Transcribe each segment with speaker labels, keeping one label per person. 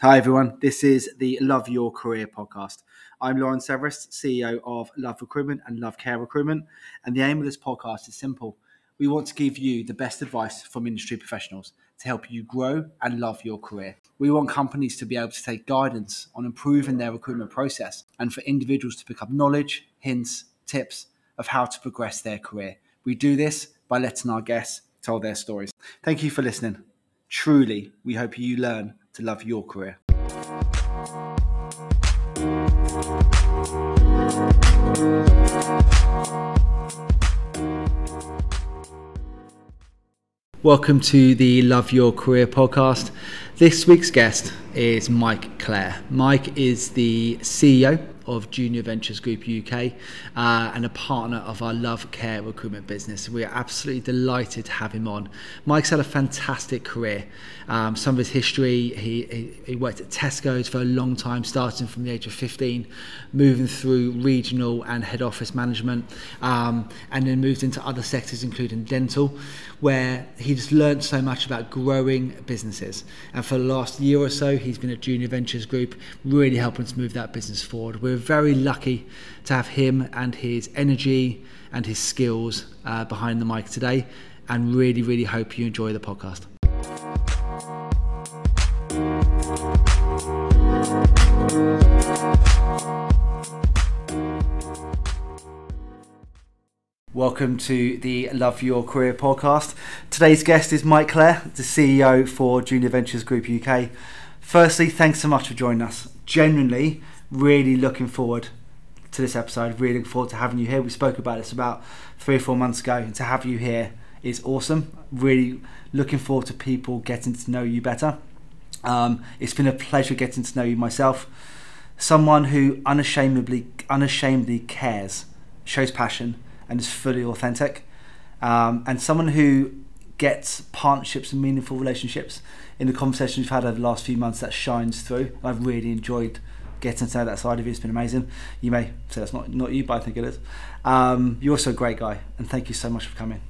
Speaker 1: Hi, everyone. This is the Love Your Career podcast. I'm Lauren Everest, CEO of Love Recruitment and Love Care Recruitment. And the aim of this podcast is simple. We want to give you the best advice from industry professionals to help you grow and love your career. We want companies to be able to take guidance on improving their recruitment process and for individuals to pick up knowledge, hints, tips of how to progress their career. We do this by letting our guests tell their stories. Thank you for listening. Truly, we hope you learn to love your career. Welcome to the Love Your Career podcast. This week's guest is Mike Clare. Mike is the CEO of Junior Adventures Group UK uh, and a partner of our Love Care recruitment business. We're absolutely delighted to have him on. Mike's had a fantastic career. Um, some of his history, he, he, he, worked at Tesco's for a long time, starting from the age of 15, moving through regional and head office management, um, and then moved into other sectors, including dental, where he's learned so much about growing businesses. And for the last year or so, he's been at Junior Adventures Group, really helping to move that business forward. We're very lucky to have him and his energy and his skills uh, behind the mic today, and really, really hope you enjoy the podcast. Welcome to the Love Your Career podcast. Today's guest is Mike Clare, the CEO for Junior Adventures Group UK. Firstly, thanks so much for joining us. Genuinely, really looking forward to this episode. Really looking forward to having you here. We spoke about this about three or four months ago, and to have you here is awesome. Really looking forward to people getting to know you better. Um, it's been a pleasure getting to know you myself. Someone who unashamedly, unashamedly cares, shows passion, and is fully authentic. Um, and someone who gets partnerships and meaningful relationships in the conversations we've had over the last few months that shines through. I've really enjoyed getting to know that side of you. It's been amazing. You may say that's not not you, but I think it is. Um, you're also a great guy, and thank you so much for coming.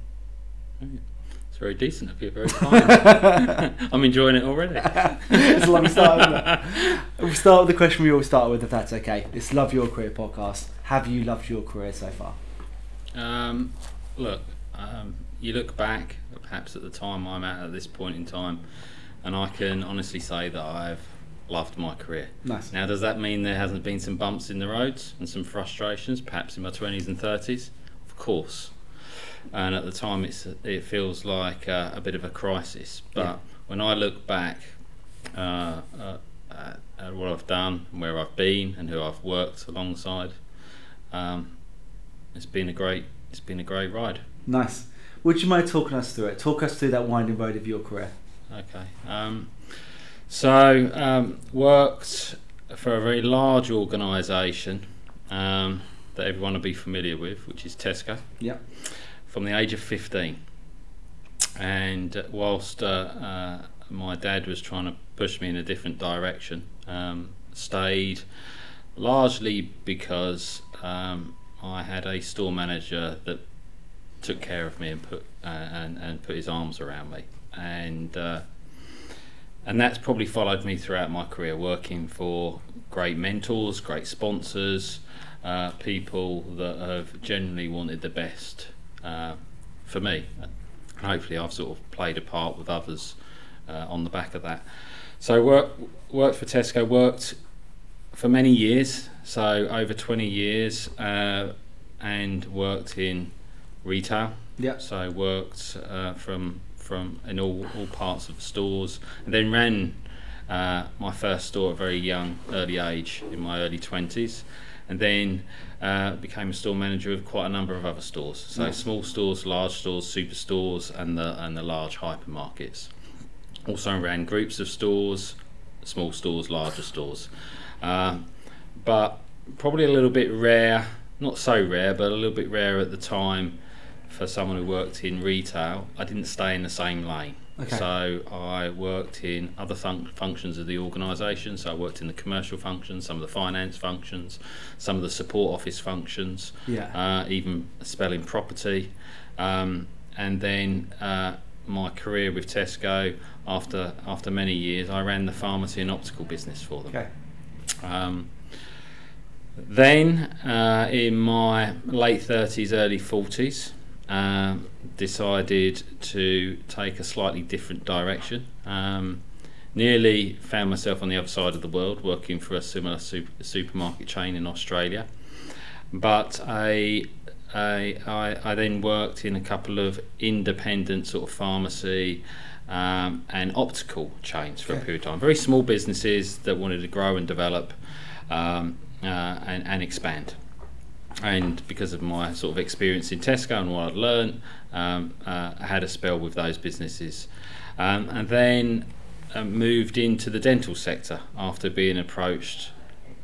Speaker 2: It's very decent of you. Very kind. I'm enjoying it already.
Speaker 1: it's a long start. We'll start with the question we always start with, if that's okay. It's Love Your Career podcast. Have you loved your career so far?
Speaker 2: Um, look, um, you look back, perhaps at the time I'm at at this point in time, and I can honestly say that I've loved my career.
Speaker 1: Nice.
Speaker 2: Now, does that mean there hasn't been some bumps in the roads and some frustrations, perhaps in my 20s and 30s? Of course. And at the time, it's it feels like a, a bit of a crisis. But yeah. when I look back uh, uh, at, at, what I've done, and where I've been, and who I've worked alongside, um, it's been a great it's been a great ride.
Speaker 1: Nice. Would you mind talking us through it? Talk us through that winding road of your career.
Speaker 2: Okay. Um, so um, worked for a very large organisation um, that everyone will be familiar with, which is Tesco.
Speaker 1: Yeah.
Speaker 2: From the age of fifteen, and whilst uh, uh, my dad was trying to push me in a different direction, um, stayed largely because um, I had a store manager that took care of me and put uh, and and put his arms around me, and uh, and that's probably followed me throughout my career, working for great mentors, great sponsors, uh, people that have genuinely wanted the best uh, for me. Hopefully, I've sort of played a part with others uh, on the back of that. So work, worked for Tesco, worked for many years, so over 20 years, uh, and worked in retail.
Speaker 1: Yeah.
Speaker 2: So worked uh, from from in all, all parts of the stores, and then ran uh, my first store at a very young, early age, in my early 20s, and then uh, became a store manager of quite a number of other stores. So small stores, large stores, super stores, and the and the large hypermarkets. Also ran groups of stores, small stores, larger stores. Uh, but probably a little bit rare, not so rare, but a little bit rare at the time for someone who worked in retail. I didn't stay in the same lane.
Speaker 1: Okay.
Speaker 2: So I worked in other fun- functions of the organisation. So I worked in the commercial functions, some of the finance functions, some of the support office functions,
Speaker 1: yeah.
Speaker 2: uh, even spelling property. Um, and then uh, my career with Tesco, after after many years, I ran the pharmacy and optical business for them.
Speaker 1: Okay.
Speaker 2: Um, then, uh, in my late 30s, early 40s, um, decided to take a slightly different direction. Um, nearly found myself on the other side of the world working for a similar super, supermarket chain in Australia. But I, I, I, I then worked in a couple of independent sort of pharmacy um, and optical chains for
Speaker 1: Okay.
Speaker 2: a period of time. Very small businesses that wanted to grow and develop um, uh, and, and expand. And because of my sort of experience in Tesco and what I'd learned, um, uh, I had a spell with those businesses. Um, and then uh, moved into the dental sector after being approached,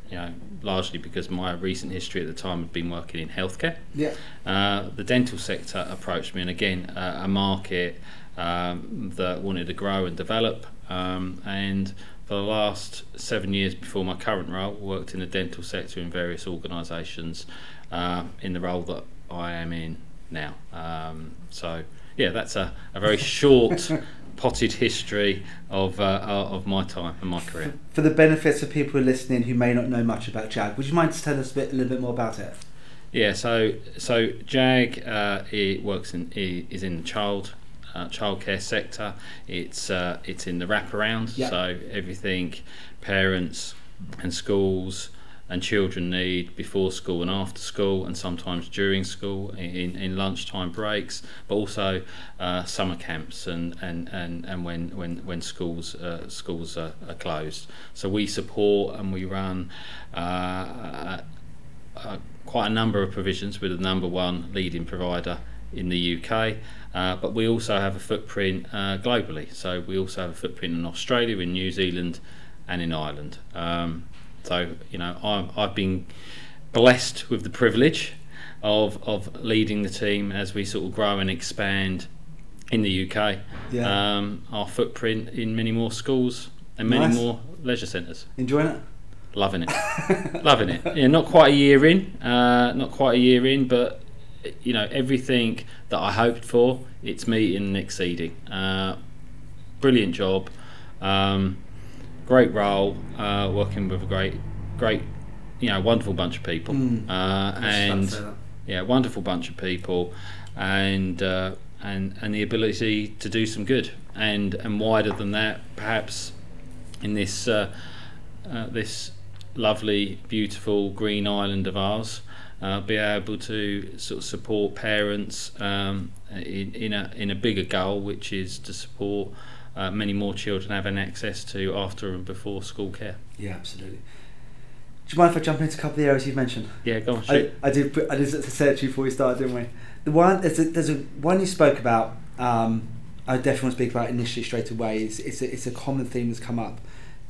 Speaker 2: you know, largely because my recent history at the time had been working in healthcare.
Speaker 1: Yeah.
Speaker 2: Uh, the dental sector approached me, and again, uh, a market um, that wanted to grow and develop. Um, and for the last seven years before my current role, worked in the dental sector in various organisations uh, in the role that I am in now. Um, so, yeah, that's a, a very short, potted history of, uh, of my time and my career.
Speaker 1: For the benefits of people who are listening who may not know much about Jag, would you mind just telling us a, bit, a little bit more about it?
Speaker 2: Yeah, so so Jag uh, it works in i- is in the child uh, childcare sector. It's uh, it's in the wraparound,
Speaker 1: Yeah.
Speaker 2: so everything parents and schools and children need before school and after school, and sometimes during school in, in lunchtime breaks, but also uh, summer camps and, and, and, and when when when schools uh, schools are, are closed. So we support and we run. Uh, uh, quite a number of provisions. We're the number one leading provider in the UK, uh, but we also have a footprint uh, globally. So we also have a footprint in Australia, in New Zealand, and in Ireland. Um, so you know, I'm, I've been blessed with the privilege of of leading the team as we sort of grow and expand in the UK.
Speaker 1: Yeah.
Speaker 2: Um, our footprint in many more schools and many
Speaker 1: Nice.
Speaker 2: more leisure centres.
Speaker 1: Enjoying it?
Speaker 2: Loving it, loving it. Yeah, not quite a year in, uh, not quite a year in, but you know everything that I hoped for, it's meeting and exceeding. Uh, brilliant job, um, great role, uh, working with a great, great, you know, wonderful bunch of people,
Speaker 1: Mm.
Speaker 2: uh,
Speaker 1: I was just about to
Speaker 2: and yeah, wonderful bunch of people, and uh, and and the ability to do some good, and and wider than that, perhaps in this uh, uh, this lovely, beautiful green island of ours, uh, be able to sort of support parents um, in in a in a bigger goal, which is to support. Uh, many more children having access to after and before school care.
Speaker 1: Yeah, absolutely. Do you mind if I jump into a couple of the areas you've mentioned?
Speaker 2: Yeah, go on.
Speaker 1: I,
Speaker 2: Shoot.
Speaker 1: I did. put- I did say it to you before we started, didn't we? The one there's a, there's a one you spoke about. Um, I definitely want to speak about initially straight away. It's it's a, it's a common theme that's come up,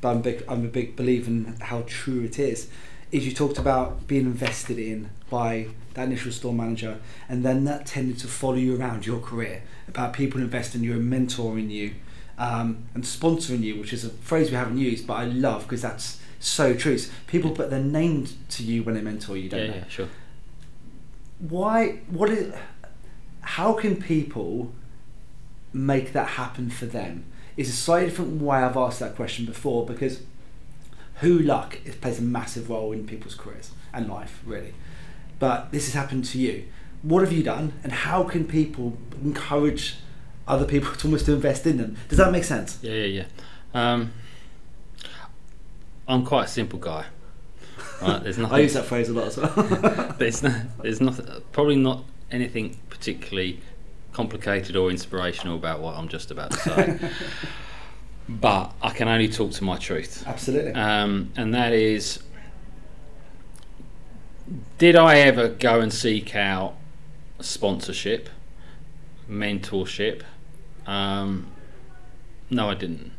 Speaker 1: but I'm big. I'm a big believer in how true it is. Is you talked about being invested in by that initial store manager, and then that tended to follow you around your career. About people investing in you and mentoring you, um, and sponsoring you, which is a phrase we haven't used, but I love because that's so true. So people put their name to you when they mentor you, don't
Speaker 2: Yeah,
Speaker 1: they?
Speaker 2: yeah, sure.
Speaker 1: why what is how can people make that happen for them is a slightly different way I've asked that question before because who luck it plays a massive role in people's careers and life really but this has happened to you what have you done and how can people encourage other people to almost to invest in them does that make sense
Speaker 2: Yeah, yeah, yeah. Um, I'm quite a simple guy. Right, there's nothing.
Speaker 1: I use that phrase a lot as well
Speaker 2: There's no, there's not probably not anything particularly complicated or inspirational about what I'm just about to say. But I can only talk to my truth,
Speaker 1: absolutely
Speaker 2: um, and that is: Did I ever go and seek out sponsorship, mentorship? Um, no, I didn't.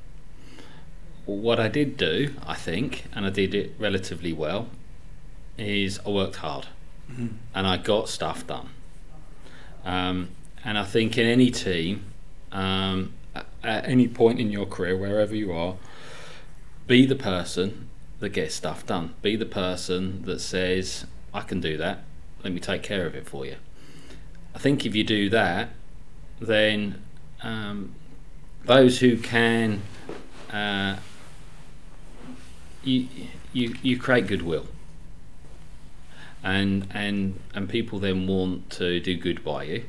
Speaker 2: What I did do, I think, and I did it relatively well, is I worked hard
Speaker 1: Mhm.
Speaker 2: and I got stuff done. Um, and I think in any team, um, at, any point in your career, wherever you are, be the person that gets stuff done. Be the person that says, I can do that, let me take care of it for you. I think if you do that, then um, those who can, uh, you, you, you create goodwill. And, and, and people then want to do good by you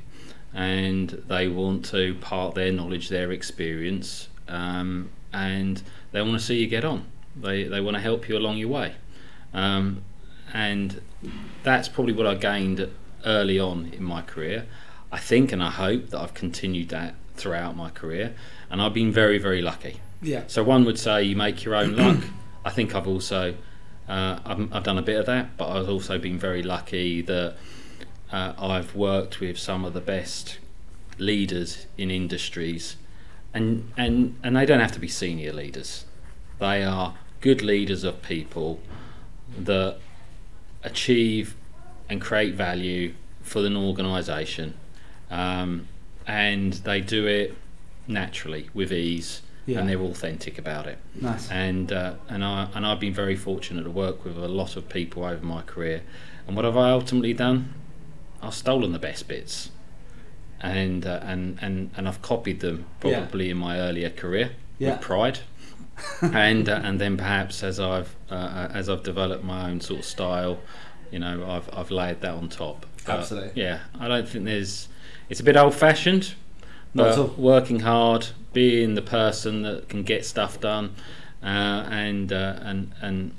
Speaker 2: and they want to part their knowledge, their experience, um, and they want to see you get on. They, they want to help you along your way. Um, and that's probably what I gained early on in my career. I think and I hope that I've continued that throughout my career, and I've been very, very lucky.
Speaker 1: Yeah.
Speaker 2: So one would say you make your own luck. I think I've also uh, I've, I've done a bit of that, but I've also been very lucky that uh, I've worked with some of the best leaders in industries, and and and they don't have to be senior leaders. They are good leaders of people that achieve and create value for an organisation, um, and they do it naturally with ease,
Speaker 1: Yeah.
Speaker 2: and they're authentic about it.
Speaker 1: Nice.
Speaker 2: And uh, and I and I've been very fortunate to work with a lot of people over my career. And what have I ultimately done? I've stolen the best bits, and uh, and and and I've copied them
Speaker 1: Yeah.
Speaker 2: probably in my earlier career
Speaker 1: Yeah.
Speaker 2: with pride. and uh, and then perhaps as I've uh, uh, as I've developed my own sort of style, you know, I've I've laid that on top. But,
Speaker 1: Absolutely.
Speaker 2: Yeah, I don't think there's. It's a bit old-fashioned,
Speaker 1: Not at
Speaker 2: but working hard, being the person that can get stuff done, uh, and uh, and and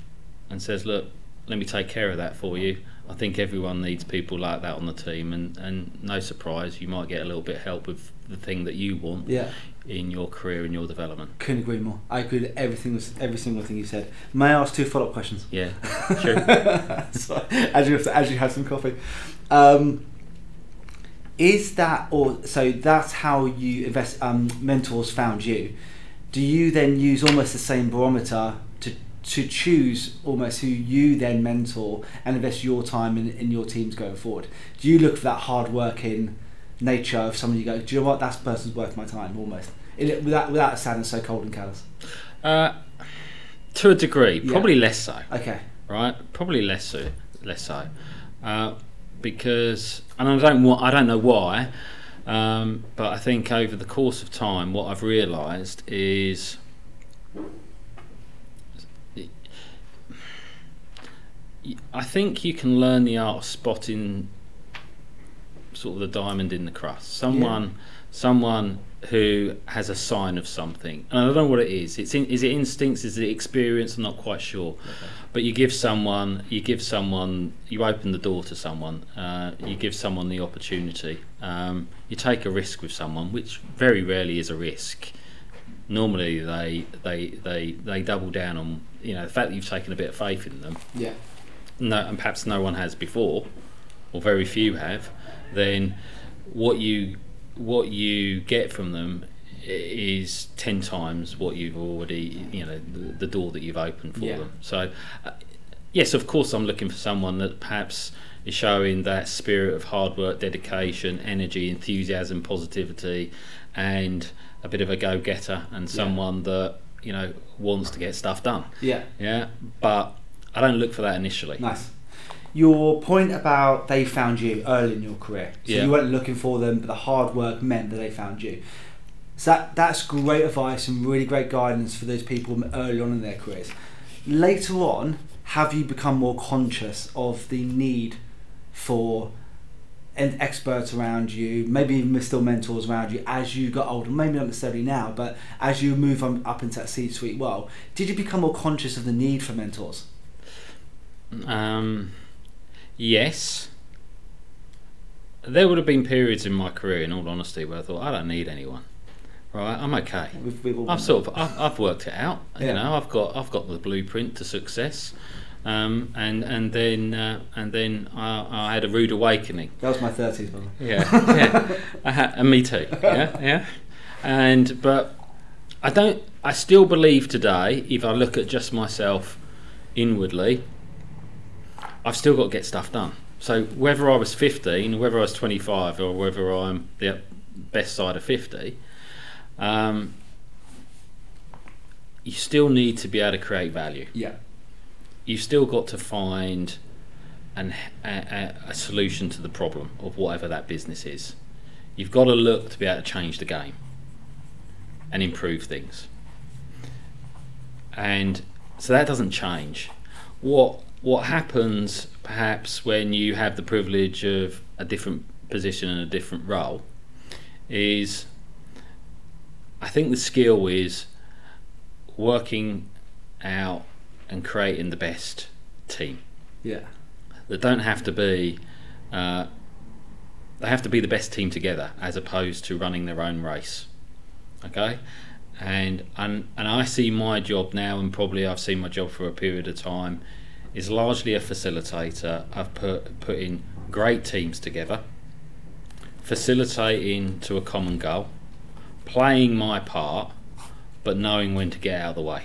Speaker 2: and says, look, let me take care of that for you. I think everyone needs people like that on the team, and, and no surprise, you might get a little bit of help with the thing that you want
Speaker 1: Yeah.
Speaker 2: in your career and your development.
Speaker 1: Couldn't agree more. I agree with everything, every single thing you said. May I ask two follow-up questions?
Speaker 2: Yeah, sure.
Speaker 1: so, as you as you had some coffee, um, is that or so that's how you invest? Um, mentors found you. Do you then use almost the same barometer to choose almost who you then mentor and invest your time in, in your teams going forward? Do you look for that hard working nature of someone you go, do you know what, that person's worth my time almost, it, without without sounding so cold and callous?
Speaker 2: Uh, to a degree,
Speaker 1: Yeah.
Speaker 2: probably less so.
Speaker 1: Okay,
Speaker 2: right? Probably less so, less so, uh, because and I don't want, I don't know why, um, but I think over the course of time, what I've realised is. I think you can learn the art of spotting sort of the diamond in the crust. Someone, someone who has a sign of something, and I don't know what it is. It's in, is it instincts? Is it experience? I'm not quite sure. But you give someone, you give someone, you open the door to someone. Uh, you give someone the opportunity. Um, you take a risk with someone, which very rarely is a risk. Normally, they they they they double down on you know the fact that you've taken a bit of faith in them
Speaker 1: yeah,
Speaker 2: no, and perhaps no one has before, or very few have, then what you what you get from them is ten times what you've already you know the, the door that you've opened for
Speaker 1: Yeah.
Speaker 2: them. So, uh, yes, of course, I'm looking for someone that perhaps is showing that spirit of hard work, dedication, energy, enthusiasm, positivity, and a bit of a go-getter, and someone that you know wants to get stuff done.
Speaker 1: yeah.
Speaker 2: Yeah, but I don't look for that initially.
Speaker 1: Nice. Your point about they found you early in your career, so
Speaker 2: Yeah.
Speaker 1: you weren't looking for them, but the hard work meant that they found you. So that that's great advice and really great guidance for those people early on in their careers. Later on, have you become more conscious of the need for an experts around you, maybe even still mentors around you as you got older? Maybe not necessarily now, but as you move on up into that C-suite world, did you become more conscious of the need for mentors?
Speaker 2: Um, yes. There would have been periods in my career, in all honesty, where I thought I don't need anyone. Right, I'm okay.
Speaker 1: We've, we've
Speaker 2: I've sort of I've, I've worked it out.
Speaker 1: Yeah.
Speaker 2: You know, I've got I've got the blueprint to success. Um, and and then uh, and then I, I had a rude awakening.
Speaker 1: That was my thirties, brother.
Speaker 2: Yeah, yeah. I ha- and me too. Yeah, yeah. And but I don't. I still believe today, if I look at just myself inwardly, I've still got to get stuff done. So whether I was 15, whether I was 25, or whether I'm the best side of 50, um, you still need to be able to create value
Speaker 1: Yeah,
Speaker 2: you've still got to find an, a, a, a solution to the problem of whatever that business is. You've got to look to be able to change the game. and improve things. And so that doesn't change. What what happens perhaps when you have the privilege of a different position and a different role is I think the skill is working out and creating the best team.
Speaker 1: Yeah.
Speaker 2: That don't have to be uh, they have to be the best team together as opposed to running their own race. Okay? And and and I see my job now and probably I've seen my job for a period of time is largely a facilitator of put, putting great teams together, facilitating to a common goal, playing my part, but knowing when to get out of the way.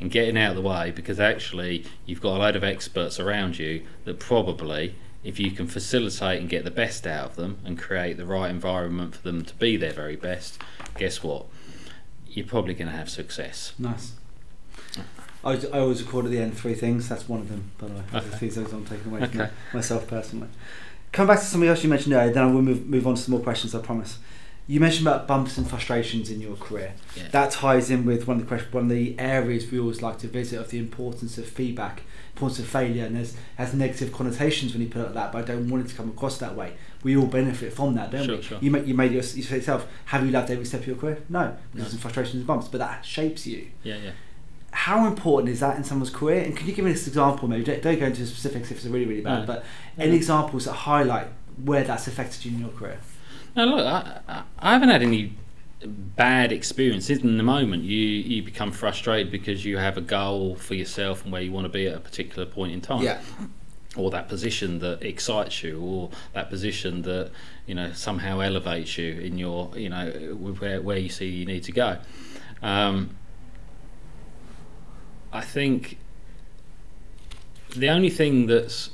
Speaker 2: And getting out of the way because actually you've got a load of experts around you that probably, if you can facilitate and get the best out of them and create the right environment for them to be their very best, guess what? You're probably going to have success.
Speaker 1: Nice. I, I always record at the end three things. That's one of them, by the way.
Speaker 2: Okay.
Speaker 1: The things I'm taking away from
Speaker 2: Okay.
Speaker 1: myself personally. Come back to something else you mentioned earlier, then I will move, move on to some more questions, I promise. You mentioned about bumps and frustrations in your career.
Speaker 2: Yeah.
Speaker 1: That ties in with one of the questions, one of the areas we always like to visit of the importance of feedback, importance of failure, and there's has negative connotations when you put it like that, but I don't want it to come across that way. We all benefit from that, don't
Speaker 2: Sure,
Speaker 1: we?
Speaker 2: sure.
Speaker 1: You made you made your, you yourself, have you loved every step of your career? No, there's
Speaker 2: No.
Speaker 1: some frustrations and bumps, but that shapes you
Speaker 2: Yeah, yeah.
Speaker 1: How important is that in someone's career? And can you give me this example? Maybe don't, don't go into specifics if it's really really bad,
Speaker 2: No.
Speaker 1: but any examples that highlight where that's affected you in your career?
Speaker 2: No, look, I, I, I haven't had any bad experiences. In the moment, you you become frustrated because you have a goal for yourself and where you want to be at a particular point in time. Or that position that excites you, or that position that you know somehow elevates you in your you know where where you see you need to go. Um, I think the only thing that's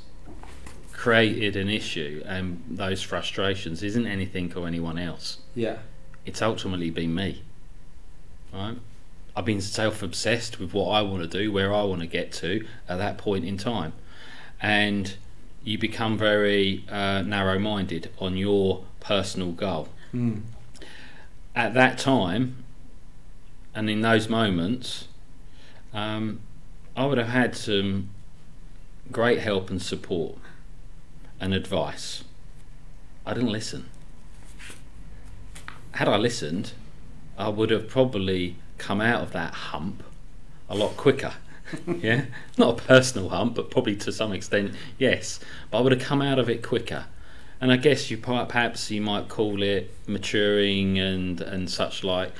Speaker 2: created an issue and those frustrations isn't anything or anyone else.
Speaker 1: yeah,
Speaker 2: It's ultimately been me. Right? I've been self obsessed with what I want to do, where I want to get to at that point in time. And you become very uh, narrow minded on your personal goal.
Speaker 1: mm.
Speaker 2: At that time, and in those moments, um, I would have had some great help and support and advice. I didn't listen. Had I listened, I would have probably come out of that hump a lot quicker. yeah, not a personal hump, but probably to some extent, yes. But I would have come out of it quicker. And I guess you perhaps you might call it maturing and and such like.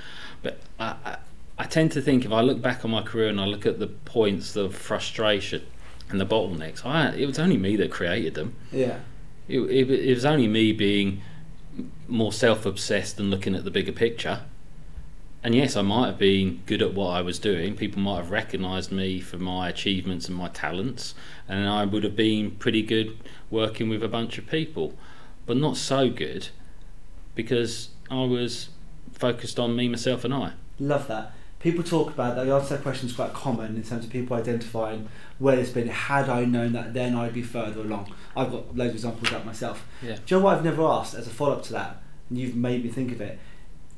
Speaker 2: But I, I, tend to think if I look back on my career and I look at the points of frustration and the bottlenecks, I, it was only me that created them.
Speaker 1: yeah,
Speaker 2: It, it, it was only me being more self obsessed and looking at the bigger picture. And yes, I might have been good at what I was doing. People might have recognised me for my achievements and my talents, and I would have been pretty good working with a bunch of people, but not so good because I was focused on me, myself, and I.
Speaker 1: love that. People talk about that. The answer to that question is quite common in terms of people identifying where it's been. Had I known that, then I'd be further along. I've got loads of examples of that myself.
Speaker 2: Yeah.
Speaker 1: Do you know what I've never asked as a follow up to that? And you've made me think of it.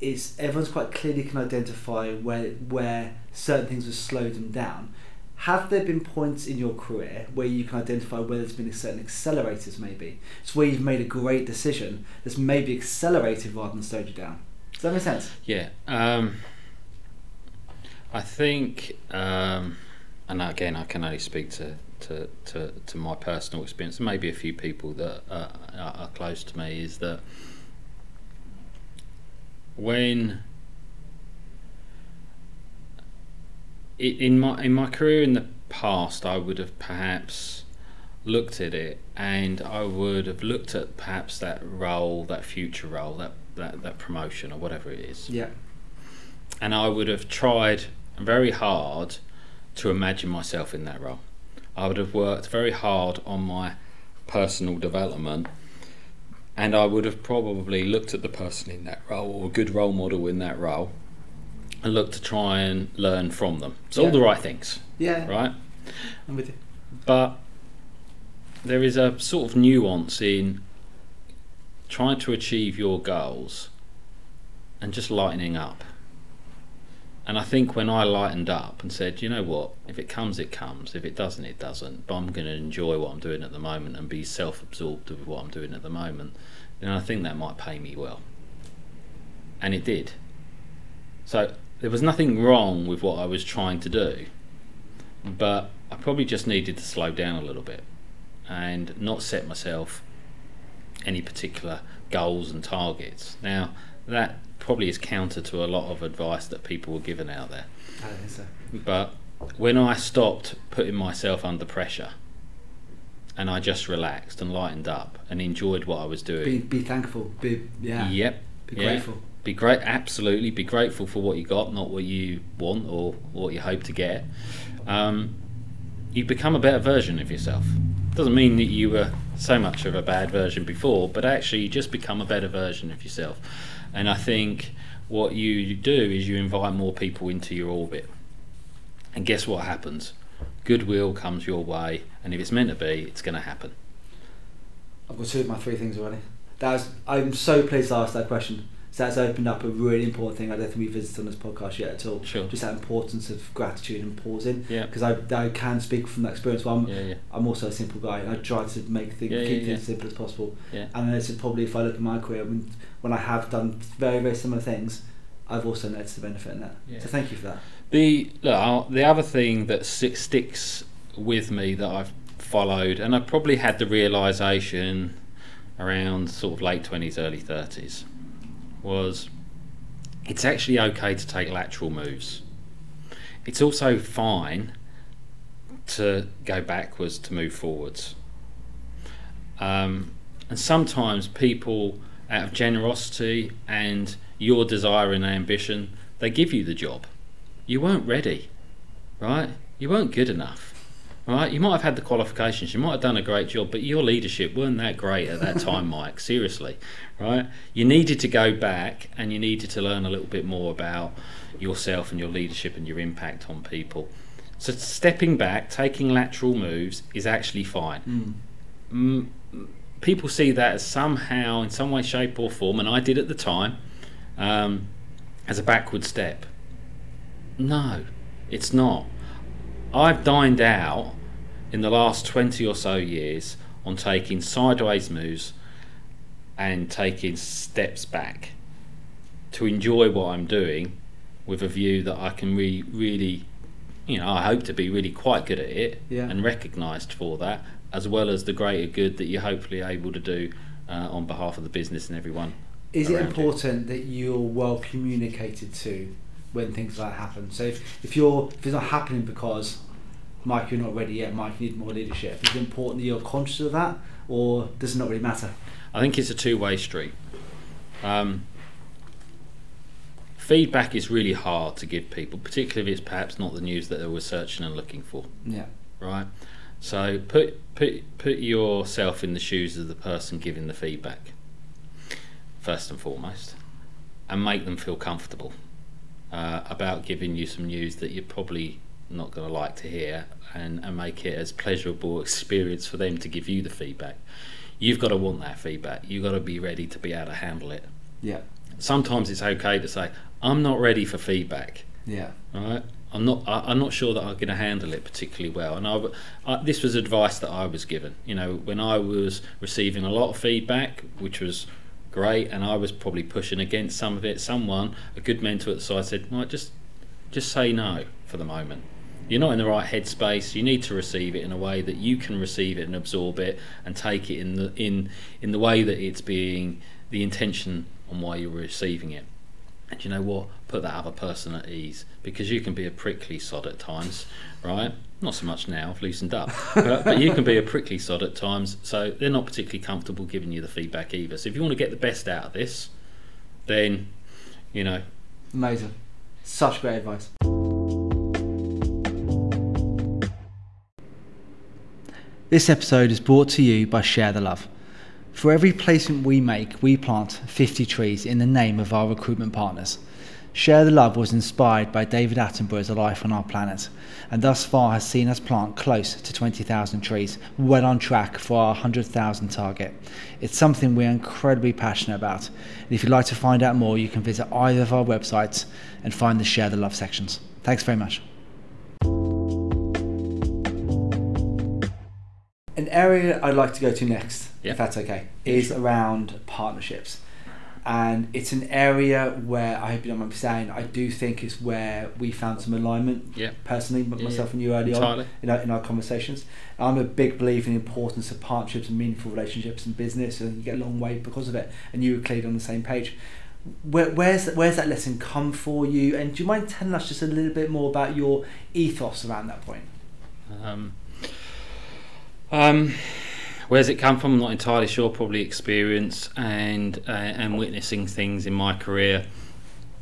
Speaker 1: Is everyone's quite clearly can identify where where certain things have slowed them down. Have there been points in your career where you can identify where there's been a certain accelerators maybe? It's where you've made a great decision that's maybe accelerated rather than slowed you down. Does that make sense?
Speaker 2: Yeah, um, I think, um, and again, I can only speak to, to, to, to my personal experience, and maybe a few people that are, are close to me, is that when in my in my career in the past, I would have perhaps looked at it, and I would have looked at perhaps that role, that future role, that that, that promotion or whatever it is,
Speaker 1: Yeah.
Speaker 2: and I would have tried very hard to imagine myself in that role. I would have worked very hard on my personal development, and I would have probably looked at the person in that role or a good role model in that role, and looked to try and learn from them. It's all the right things,
Speaker 1: Yeah.
Speaker 2: right?
Speaker 1: I'm with you.
Speaker 2: but there is a sort of nuance in trying to achieve your goals and just lightening up And I think when I lightened up and said, you know what, if it comes, it comes. If it doesn't, it doesn't. But I'm going to enjoy what I'm doing at the moment and be self-absorbed with what I'm doing at the moment. Then I think that might pay me well. And it did. So there was nothing wrong with what I was trying to do, but I probably just needed to slow down a little bit and not set myself any particular goals and targets. Now, that probably is counter to a lot of advice that people were given out there.
Speaker 1: I don't think so.
Speaker 2: But when I stopped putting myself under pressure and I just relaxed and lightened up and enjoyed what I was doing.
Speaker 1: Be, be thankful. Be yeah.
Speaker 2: Yep.
Speaker 1: Be
Speaker 2: yeah.
Speaker 1: grateful.
Speaker 2: Be great, absolutely. Be grateful for what you got, not what you want or what you hope to get. Um, you become a better version of yourself. Doesn't mean that you were so much of a bad version before, but actually you just become a better version of yourself. And I think what you do is you invite more people into your orbit. And guess what happens? Goodwill comes your way, and if it's meant to be, it's going to happen.
Speaker 1: I've got two of my three things already. That was, I'm so pleased to ask that question. So that's opened up a really important thing I don't think we've visited on this podcast yet at all.
Speaker 2: Sure.
Speaker 1: Just that importance of gratitude and pausing.
Speaker 2: Yeah.
Speaker 1: Because I, I can speak from that experience. Well, I'm,
Speaker 2: Yeah, yeah,
Speaker 1: I'm also a simple guy. I try to make things,
Speaker 2: Yeah,
Speaker 1: keep things as simple as possible.
Speaker 2: yeah.
Speaker 1: And this is probably, if I look at my career, when, when I have done very, very similar things, I've also noticed the benefit in that.
Speaker 2: Yeah.
Speaker 1: So thank you for that.
Speaker 2: The look, I'll- the other thing that sticks with me that I've followed, and I probably had the realization around sort of late twenties, early thirties, was it's actually okay to take lateral moves. It's also fine to go backwards to move forwards. Um, and sometimes people, out of generosity and your desire and ambition, they give you the job. You weren't ready, right? You weren't good enough, right? You might have had the qualifications, you might have done a great job, but your leadership weren't that great at that time, Mike. Seriously, right? You needed to go back and you needed to learn a little bit more about yourself and your leadership and your impact on people. So stepping back, taking lateral moves is actually fine. Mm, people see that as somehow, in some way, shape, or form, and I did at the time, um, as a backward step. No, it's not. I've dined out in the last 20 or so years on taking sideways moves and taking steps back to enjoy what I'm doing with a view that I can re- really, you know, I hope to be really quite good at it
Speaker 1: Yeah.
Speaker 2: and recognised for that, as well as the greater good that you're hopefully able to do uh, on behalf of the business and everyone.
Speaker 1: Is it important that you're well communicated to when things like that happen? So if, if you're if it's not happening because Mike you're not ready yet, Mike you need more leadership, is it important that you're conscious of that or does it not really matter?
Speaker 2: I think it's a two-way street. Um, feedback is really hard to give people, particularly if it's perhaps not the news that they were searching and looking for.
Speaker 1: Yeah.
Speaker 2: right? So put put put yourself in the shoes of the person giving the feedback first and foremost, and make them feel comfortable uh, about giving you some news that you're probably not going to like to hear, and, and make it as pleasurable experience for them to give you the feedback. You've got to want that feedback. You've got to be ready to be able to handle it.
Speaker 1: Yeah.
Speaker 2: Sometimes it's okay to say, "I'm not ready for feedback."
Speaker 1: Yeah.
Speaker 2: Right. I'm not. I, I'm not sure that I'm going to handle it particularly well. And I, I- this was advice that I was given. You know, when I was receiving a lot of feedback, which was great, and I was probably pushing against some of it. Someone, a good mentor at the side, said, "Right, just, just say no for the moment. You're not in the right headspace. You need to receive it in a way that you can receive it and absorb it, and take it in the in in the way that it's being the intention on why you're receiving it." And you know what? Put that other person at ease because you can be a prickly sod at times, right? Not so much now, I've loosened up, but, but you can be a prickly sod at times. So they're not particularly comfortable giving you the feedback either. So if you want to get the best out of this, then you know
Speaker 1: Amazing. Such great advice. This episode is brought to you by Share the Love. For every placement we make, we plant 50 trees in the name of our recruitment partners. Share the Love was inspired by David Attenborough's Life on Our Planet, and thus far has seen us plant close to 20,000 trees, well on track for our 100,000 target. It's something we're incredibly passionate about, and if you'd like to find out more, you can visit either of our websites and find the Share the Love sections. Thanks very much. An area I'd like to go to next, if that's okay, is around partnerships. And it's an area where I hope you don't mind me saying, I do think it's where we found some alignment
Speaker 2: Yeah.
Speaker 1: personally,
Speaker 2: Yeah,
Speaker 1: myself
Speaker 2: yeah.
Speaker 1: and you early
Speaker 2: Entirely.
Speaker 1: on in our, in our conversations. I'm a big believer in the importance of partnerships and meaningful relationships in business, and you get a long way because of it. And you were clearly on the same page. Where, where's where's that lesson come for you? And do you mind telling us just a little bit more about your ethos around that point?
Speaker 2: Um, um, where's it come from? I'm not entirely sure. Probably experience and uh, and witnessing things in my career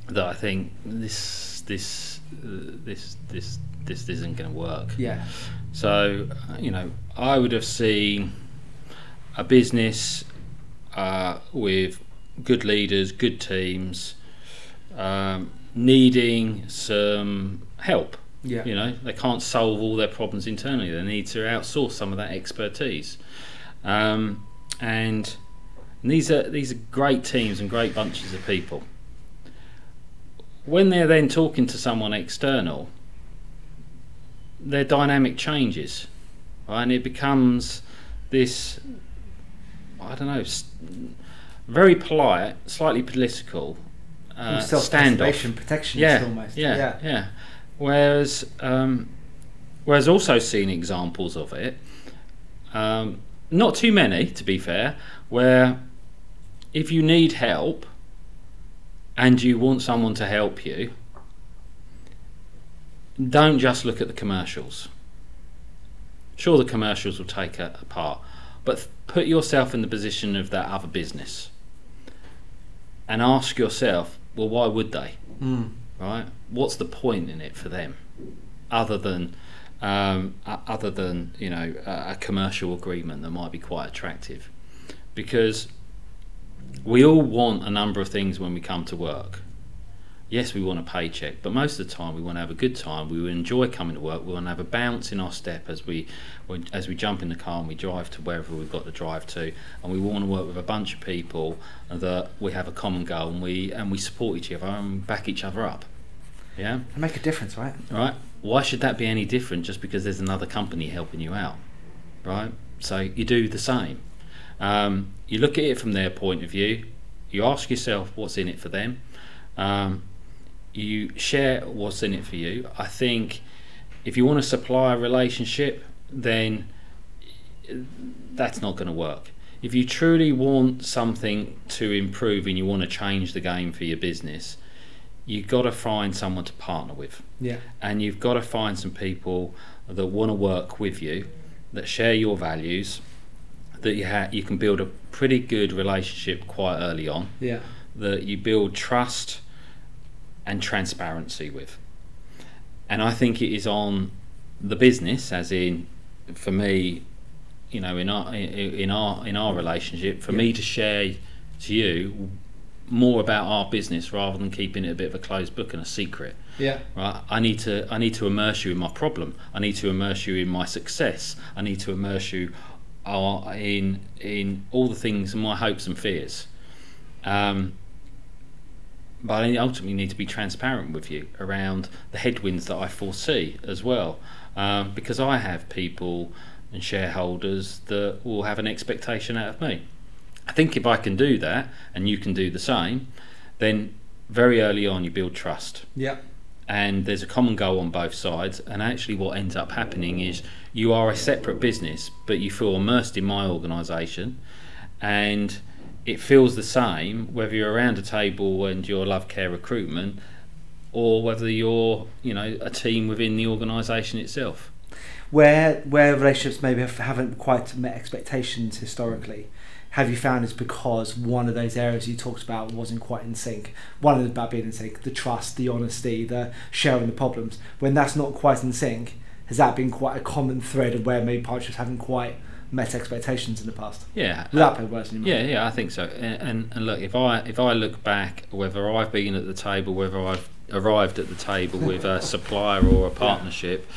Speaker 2: that I think this this uh, this this this isn't going to work.
Speaker 1: Yeah,
Speaker 2: So, uh, you know, I would have seen a business uh, with good leaders, good teams, um, needing some help.
Speaker 1: yeah,
Speaker 2: You know, they can't solve all their problems internally. They need to outsource some of that expertise. Um, and these are these are great teams and great bunches of people. When they're then talking to someone external, their dynamic changes, right? and it becomes this. I don't know, very polite, slightly political uh, standoff.
Speaker 1: self-preservation, protection,
Speaker 2: Yeah,
Speaker 1: almost.
Speaker 2: yeah, yeah. Whereas, um, whereas also seen examples of it. Um, not too many, to be fair. Where if you need help and you want someone to help you, don't just look at the commercials. Sure, the commercials will take a, a part, but put yourself in the position of that other business and ask yourself, well, why would they?
Speaker 1: Mm.
Speaker 2: right? What's the point in it for them, other than um, other than you know a, a commercial agreement that might be quite attractive? Because we all want a number of things when we come to work. Yes, we want a paycheck, but most of the time we want to have a good time. We enjoy coming to work. We want to have a bounce in our step as we as we jump in the car and we drive to wherever we've got to drive to, and we want to work with a bunch of people that we have a common goal and we and we support each other and back each other up. Yeah,
Speaker 1: And make a difference, right?
Speaker 2: right. Why should that be any different just because there's another company helping you out, right? So you do the same. Um, you look at it from their point of view. You ask yourself what's in it for them. Um, you share what's in it for you. I think if you want to supply a relationship, then that's not going to work. If you truly want something to improve and you want to change the game for your business, you've got to find someone to partner with.
Speaker 1: Yeah,
Speaker 2: and you've got to find some people that want to work with you, that share your values, that you ha- you can build a pretty good relationship quite early on,
Speaker 1: yeah,
Speaker 2: that you build trust and transparency with. And I think it is on the business, as in, for me, you know, in our in our in our relationship, for me to share to you more about our business rather than keeping it a bit of a closed book and a secret.
Speaker 1: Yeah,
Speaker 2: right? I need to i need to immerse you in my problem. I need to immerse you in my success. I need to immerse you uh, in in all the things and my hopes and fears. Um, but I ultimately need to be transparent with you around the headwinds that I foresee as well, um, because I have people and shareholders that will have an expectation out of me. I think if I can do that and you can do the same, then very early on you build trust.
Speaker 1: Yeah,
Speaker 2: and there's a common goal on both sides and actually what ends up happening is you are a separate business but you feel immersed in my organisation and it feels the same whether you're around a table and you're love care recruitment or whether you're you know a team within the organisation itself.
Speaker 1: Where where relationships maybe have, haven't quite met expectations historically have you found is because one of those areas you talked about wasn't quite in sync one of them about being in sync the trust the honesty the sharing the problems when that's not quite in sync has that been quite a common thread of where maybe partnerships haven't quite met expectations in the past.
Speaker 2: Yeah,
Speaker 1: Without putting words in your
Speaker 2: Yeah,
Speaker 1: mouth.
Speaker 2: yeah, I think so. And, and and look, if I if I look back, whether I've been at the table, whether I've arrived at the table with a supplier or a partnership,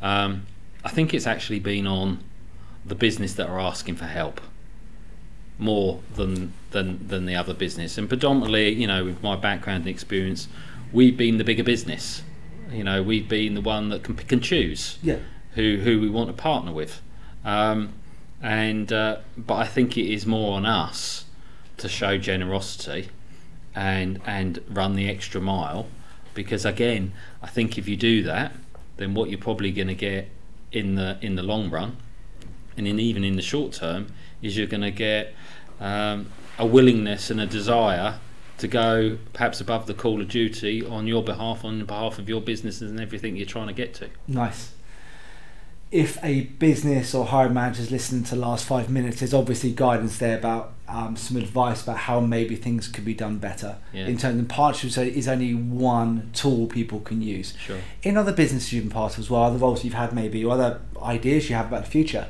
Speaker 2: um, I think it's actually been on the business that are asking for help more than than than the other business. And predominantly, you know, with my background and experience, we've been the bigger business. You know, we've been the one that can pick and choose
Speaker 1: Yeah.
Speaker 2: who who we want to partner with. Um, and uh, but I think it is more on us to show generosity and and run the extra mile because again I think if you do that then what you're probably going to get in the in the long run and in even in the short term is you're going to get um, a willingness and a desire to go perhaps above the call of duty on your behalf on behalf of your businesses and everything you're trying to get to
Speaker 1: Nice. If a business or hiring manager is listening to the last five minutes, there's obviously guidance there about um, some advice about how maybe things could be done better.
Speaker 2: Yeah.
Speaker 1: In terms of partnerships, so is only one tool people can use.
Speaker 2: sure
Speaker 1: In other businesses you've been part of as well, other roles you've had maybe, or other ideas you have about the future,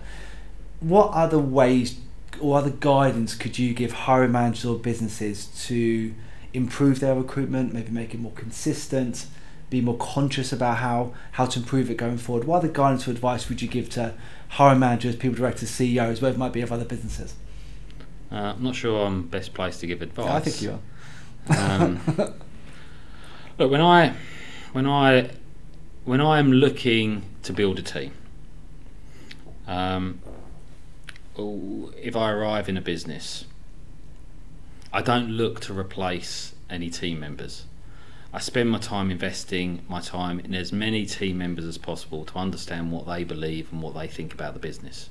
Speaker 1: what other ways or other guidance could you give hiring managers or businesses to improve their recruitment, maybe make it more consistent, be more conscious about how, how to improve it going forward? What other guidance or advice would you give to hiring managers, people directors, CEOs, whatever it might be of other businesses?
Speaker 2: Uh, I'm not sure I'm best placed to give advice.
Speaker 1: I think you are.
Speaker 2: Um, look, when I, when I, when I am looking to build a team, um, if I arrive in a business, I don't look to replace any team members. I spend my time investing my time in as many team members as possible to understand what they believe and what they think about the business.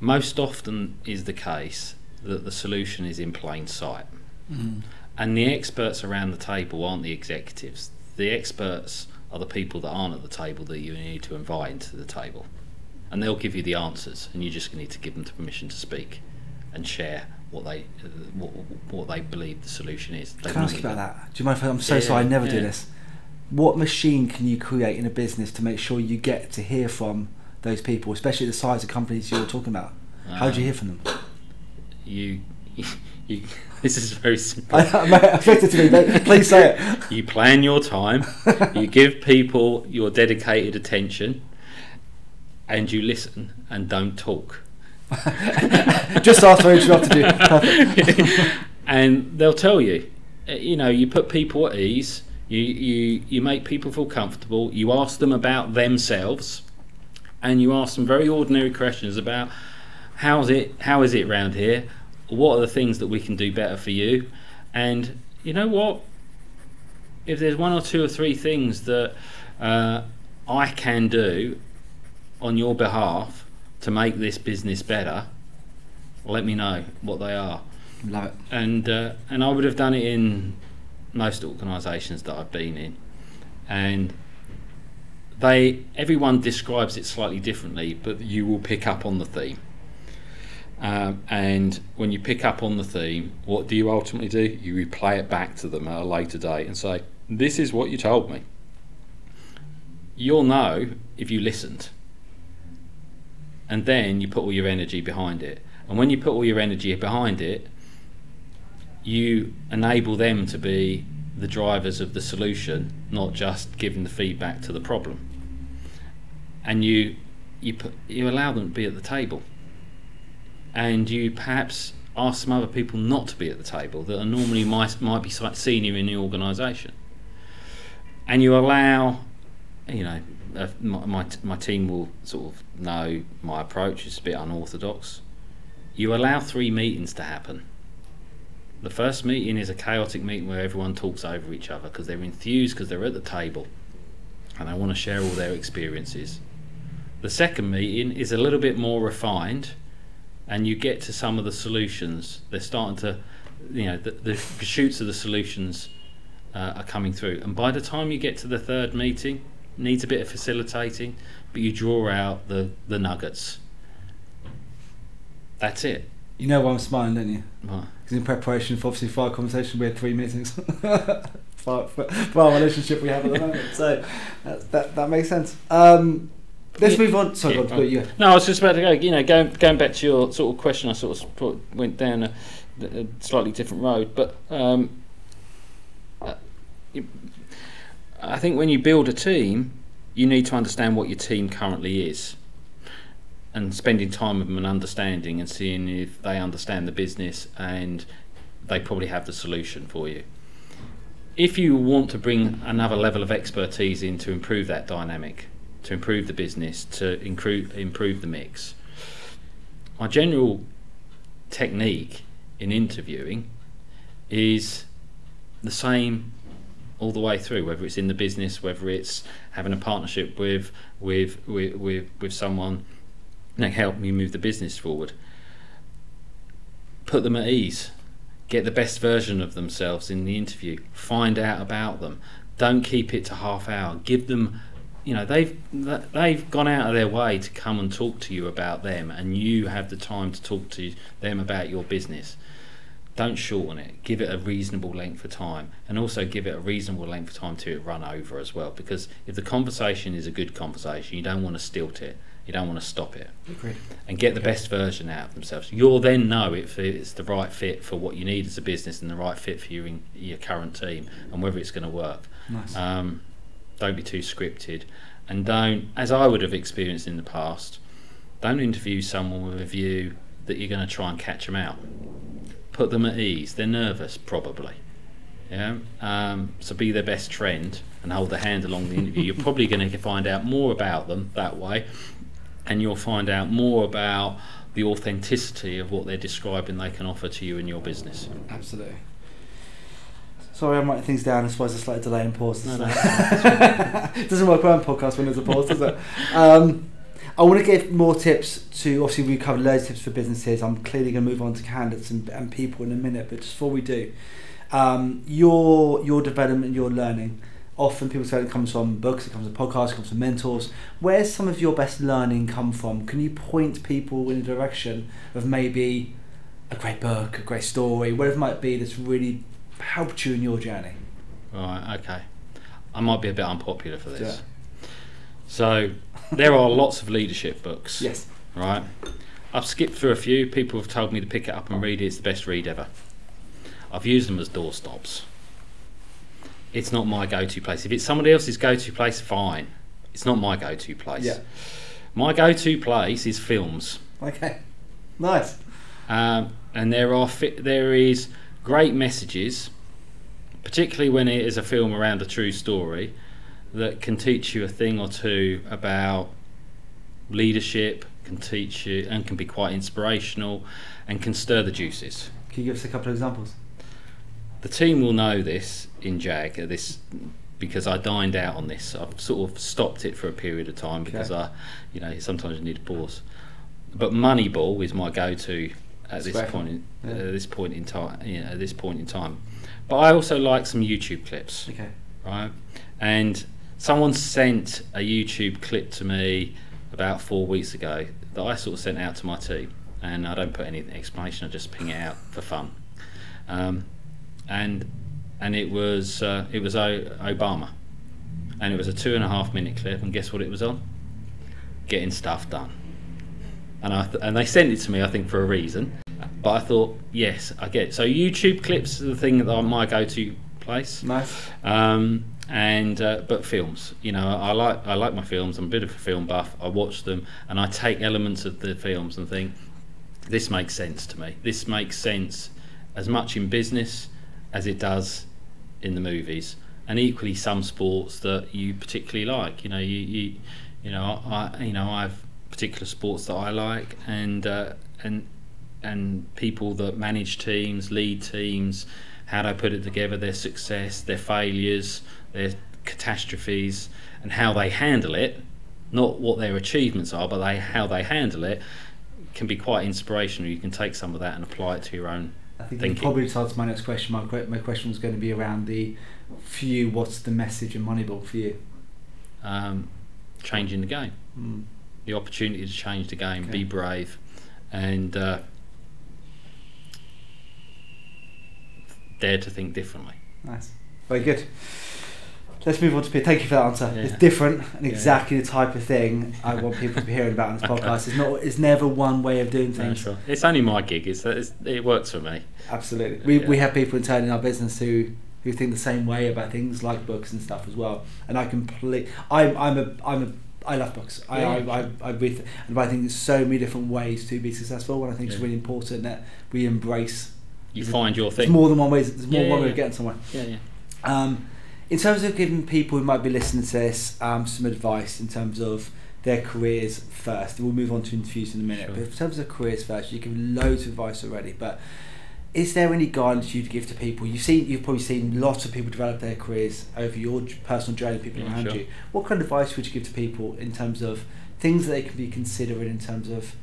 Speaker 2: Most often is the case that the solution is in plain sight. Mm-hmm. And the experts around the table aren't the executives. The experts are the people that aren't at the table that you need to invite into the table. And they'll give you the answers, and you just need to give them the permission to speak and share what they what, what they believe the solution is. They
Speaker 1: Can I ask you about that? Do you mind if I, I'm so
Speaker 2: Yeah,
Speaker 1: sorry, I never do this. What machine can you create in a business to make sure you get to hear from those people, especially the size of companies you're talking about? How do you hear um, from them?
Speaker 2: You, you, this is very simple.
Speaker 1: I, I'm to me, but please say it.
Speaker 2: you plan your time, you give people your dedicated attention, and you listen and don't talk.
Speaker 1: Just after I interrupted you. Perfect.
Speaker 2: and they'll tell you, uh, you know, you put people at ease, you, you, you make people feel comfortable, you ask them about themselves, and you ask them very ordinary questions about how's it, how is it around here, what are the things that we can do better for you, and you know what, if there's one or two or three things that uh, I can do on your behalf to make this business better, let me know what they are
Speaker 1: Love it.
Speaker 2: and uh, and I would have done it in most organisations that I've been in, and they everyone describes it slightly differently, but you will pick up on the theme. Um, and when you pick up on the theme, what do you ultimately do? You replay it back to them at a later date and say, "This is what you told me." You'll know if you listened, and then you put all your energy behind it. And when you put all your energy behind it, you enable them to be the drivers of the solution, not just giving the feedback to the problem. And you you put, you allow them to be at the table, and you perhaps ask some other people not to be at the table that are normally might might be senior in the organisation, and you allow, you know. Uh, my, my, team will sort of know my approach is a bit unorthodox. You allow three meetings to happen. The first meeting is a chaotic meeting where everyone talks over each other because they're enthused because they're at the table and they want to share all their experiences. The second meeting is a little bit more refined and you get to some of the solutions. They're starting to, you know, the, the shoots of the solutions uh, are coming through. And by the time you get to the third meeting, needs a bit of facilitating, but you draw out the, the nuggets. That's it.
Speaker 1: You know why I'm smiling, don't you?
Speaker 2: Right.
Speaker 1: Because in preparation for obviously for our conversation, we had three meetings for, for, for our relationship we have at the moment. So that, that, that makes sense. Um, Let's
Speaker 2: Yeah.
Speaker 1: move on. Sorry,
Speaker 2: Yeah,
Speaker 1: God, you.
Speaker 2: No, I was just about to go. You know, going going back to your sort of question, I sort of put, went down a, a slightly different road, but um, uh, I think when you build a team, you need to understand what your team currently is, and spending time with them and understanding and seeing if they understand the business and they probably have the solution for you. If you want to bring another level of expertise in to improve that dynamic, to improve the business, to improve improve the mix. My general technique in interviewing is the same all the way through, whether it's in the business, whether it's having a partnership with with with with, with someone that help me move the business forward. Put them at ease. Get the best version of themselves in the interview. Find out about them. Don't keep it to half hour. Give them you know they've they've gone out of their way to come and talk to you about them and you have the time to talk to them about your business don't shorten it. Give it a reasonable length of time. And also give it a reasonable length of time to it run over as well. Because if the conversation is a good conversation you don't want to stilt it. You don't want to stop it.
Speaker 1: Agreed.
Speaker 2: and get the best version out of themselves. You'll then know if it's the right fit for what you need as a business and the right fit for your, your current team and whether it's going to work.
Speaker 1: Nice.
Speaker 2: um, don't be too scripted, and don't, as I would have experienced in the past, don't interview someone with a view that you're going to try and catch them out. Put them at ease. They're nervous, probably. Yeah. Um, so be their best friend and hold their hand along the interview. You're probably going to find out more about them that way, and you'll find out more about the authenticity of what they're describing they can offer to you in your business.
Speaker 1: Absolutely. Sorry, I'm writing things down. I suppose a slight delay and pause.
Speaker 2: No, no.
Speaker 1: it doesn't work well in podcast when there's a pause, does it? Um, I want to give more tips to. Obviously, we covered loads of tips for businesses. I'm clearly going to move on to candidates and, and people in a minute. But just before we do, um, your your development, your learning. Often people say it comes from books, it comes from podcasts, it comes from mentors. Where's some of your best learning come from? Can you point people in the direction of maybe a great book, a great story, whatever it might be that's really helped you in your journey?
Speaker 2: Right, okay. I might be a bit unpopular for this. Yeah. So, there are lots of leadership books,
Speaker 1: Yes.
Speaker 2: right? I've skipped through a few. People have told me to pick it up and read it. It's the best read ever. I've used them as doorstops. It's not my go to place. If it's somebody else's go to place, fine. It's not my go to place.
Speaker 1: Yeah.
Speaker 2: My go to place is films.
Speaker 1: Okay. Nice.
Speaker 2: Um, and there are fi- there is great messages, particularly when it is a film around a true story, that can teach you a thing or two about leadership, can teach you and can be quite inspirational, and can stir the juices.
Speaker 1: Can you give us a couple of examples?
Speaker 2: The team will know this in Jag. uh, This because I dined out on this. I've sort of stopped it for a period of time because
Speaker 1: Okay.
Speaker 2: I, you know, sometimes you need a pause. But Moneyball is my go-to at this point. In,
Speaker 1: Yeah.
Speaker 2: uh, this point in time. You know, at this point in time. But I also like some YouTube clips,
Speaker 1: Okay.
Speaker 2: right? And someone sent a YouTube clip to me about four weeks ago that I sort of sent out to my team, and I don't put any explanation. I just ping it out for fun. Um, and and it was uh, it was o- Obama, and it was a two and a half minute clip. And guess what it was on? Getting stuff done. And I th- and they sent it to me, I think, for a reason. But I thought, yes, I get it. So YouTube clips are the thing that are my go-to place.
Speaker 1: Nice.
Speaker 2: Um, and uh, but films, you know, I like I like my films. I'm a bit of a film buff. I watch them and I take elements of the films and think this makes sense to me. This makes sense as much in business as it does in the movies, and equally some sports that you particularly like. You know, you you, you know, I you know I have particular sports that I like, and uh, and and people that manage teams, lead teams, how they put it together, their success, their failures, their catastrophes, and how they handle it. Not what their achievements are, but they how they handle it can be quite inspirational. You can take some of that and apply it to your own.
Speaker 1: I think you
Speaker 2: Thinking.
Speaker 1: probably answered my next question. My, my question was going to be around the for you, what's the message in Moneyball for you?
Speaker 2: Um, changing the game,
Speaker 1: Mm.
Speaker 2: the opportunity to change the game,
Speaker 1: Okay.
Speaker 2: be brave, and uh, dare to think differently.
Speaker 1: Nice. Very good. Let's move on to Peter. Thank you for that answer.
Speaker 2: Yeah.
Speaker 1: It's different and
Speaker 2: Yeah.
Speaker 1: exactly the type of thing I want people to be hearing about on this podcast. It's not. It's never one way of doing
Speaker 2: No,
Speaker 1: things.
Speaker 2: sure. It's only my gig. It's, it's it works for me.
Speaker 1: Absolutely. We,
Speaker 2: Yeah.
Speaker 1: we have people internally in our business who, who think the same way about things like books and stuff as well. And I complete. I'm I'm a I'm a I love books. I,
Speaker 2: Yeah.
Speaker 1: I, I, I read, and I think there's so many different ways to be successful. And I think it's really important that we embrace.
Speaker 2: You find your thing.
Speaker 1: There's more than one way. There's more
Speaker 2: Yeah,
Speaker 1: one
Speaker 2: yeah,
Speaker 1: way of getting somewhere.
Speaker 2: Yeah, yeah.
Speaker 1: Um, in terms of giving people who might be listening to this um, some advice in terms of their careers first, we'll move on to interviews in a minute.
Speaker 2: Sure.
Speaker 1: But in terms of careers first, you give loads of advice already. But is there any guidance you'd give to people? You've seen, you've probably seen lots of people develop their careers over your personal journey, people
Speaker 2: Yeah,
Speaker 1: around
Speaker 2: sure.
Speaker 1: you. What kind of advice would you give to people in terms of things that they can be considering in terms of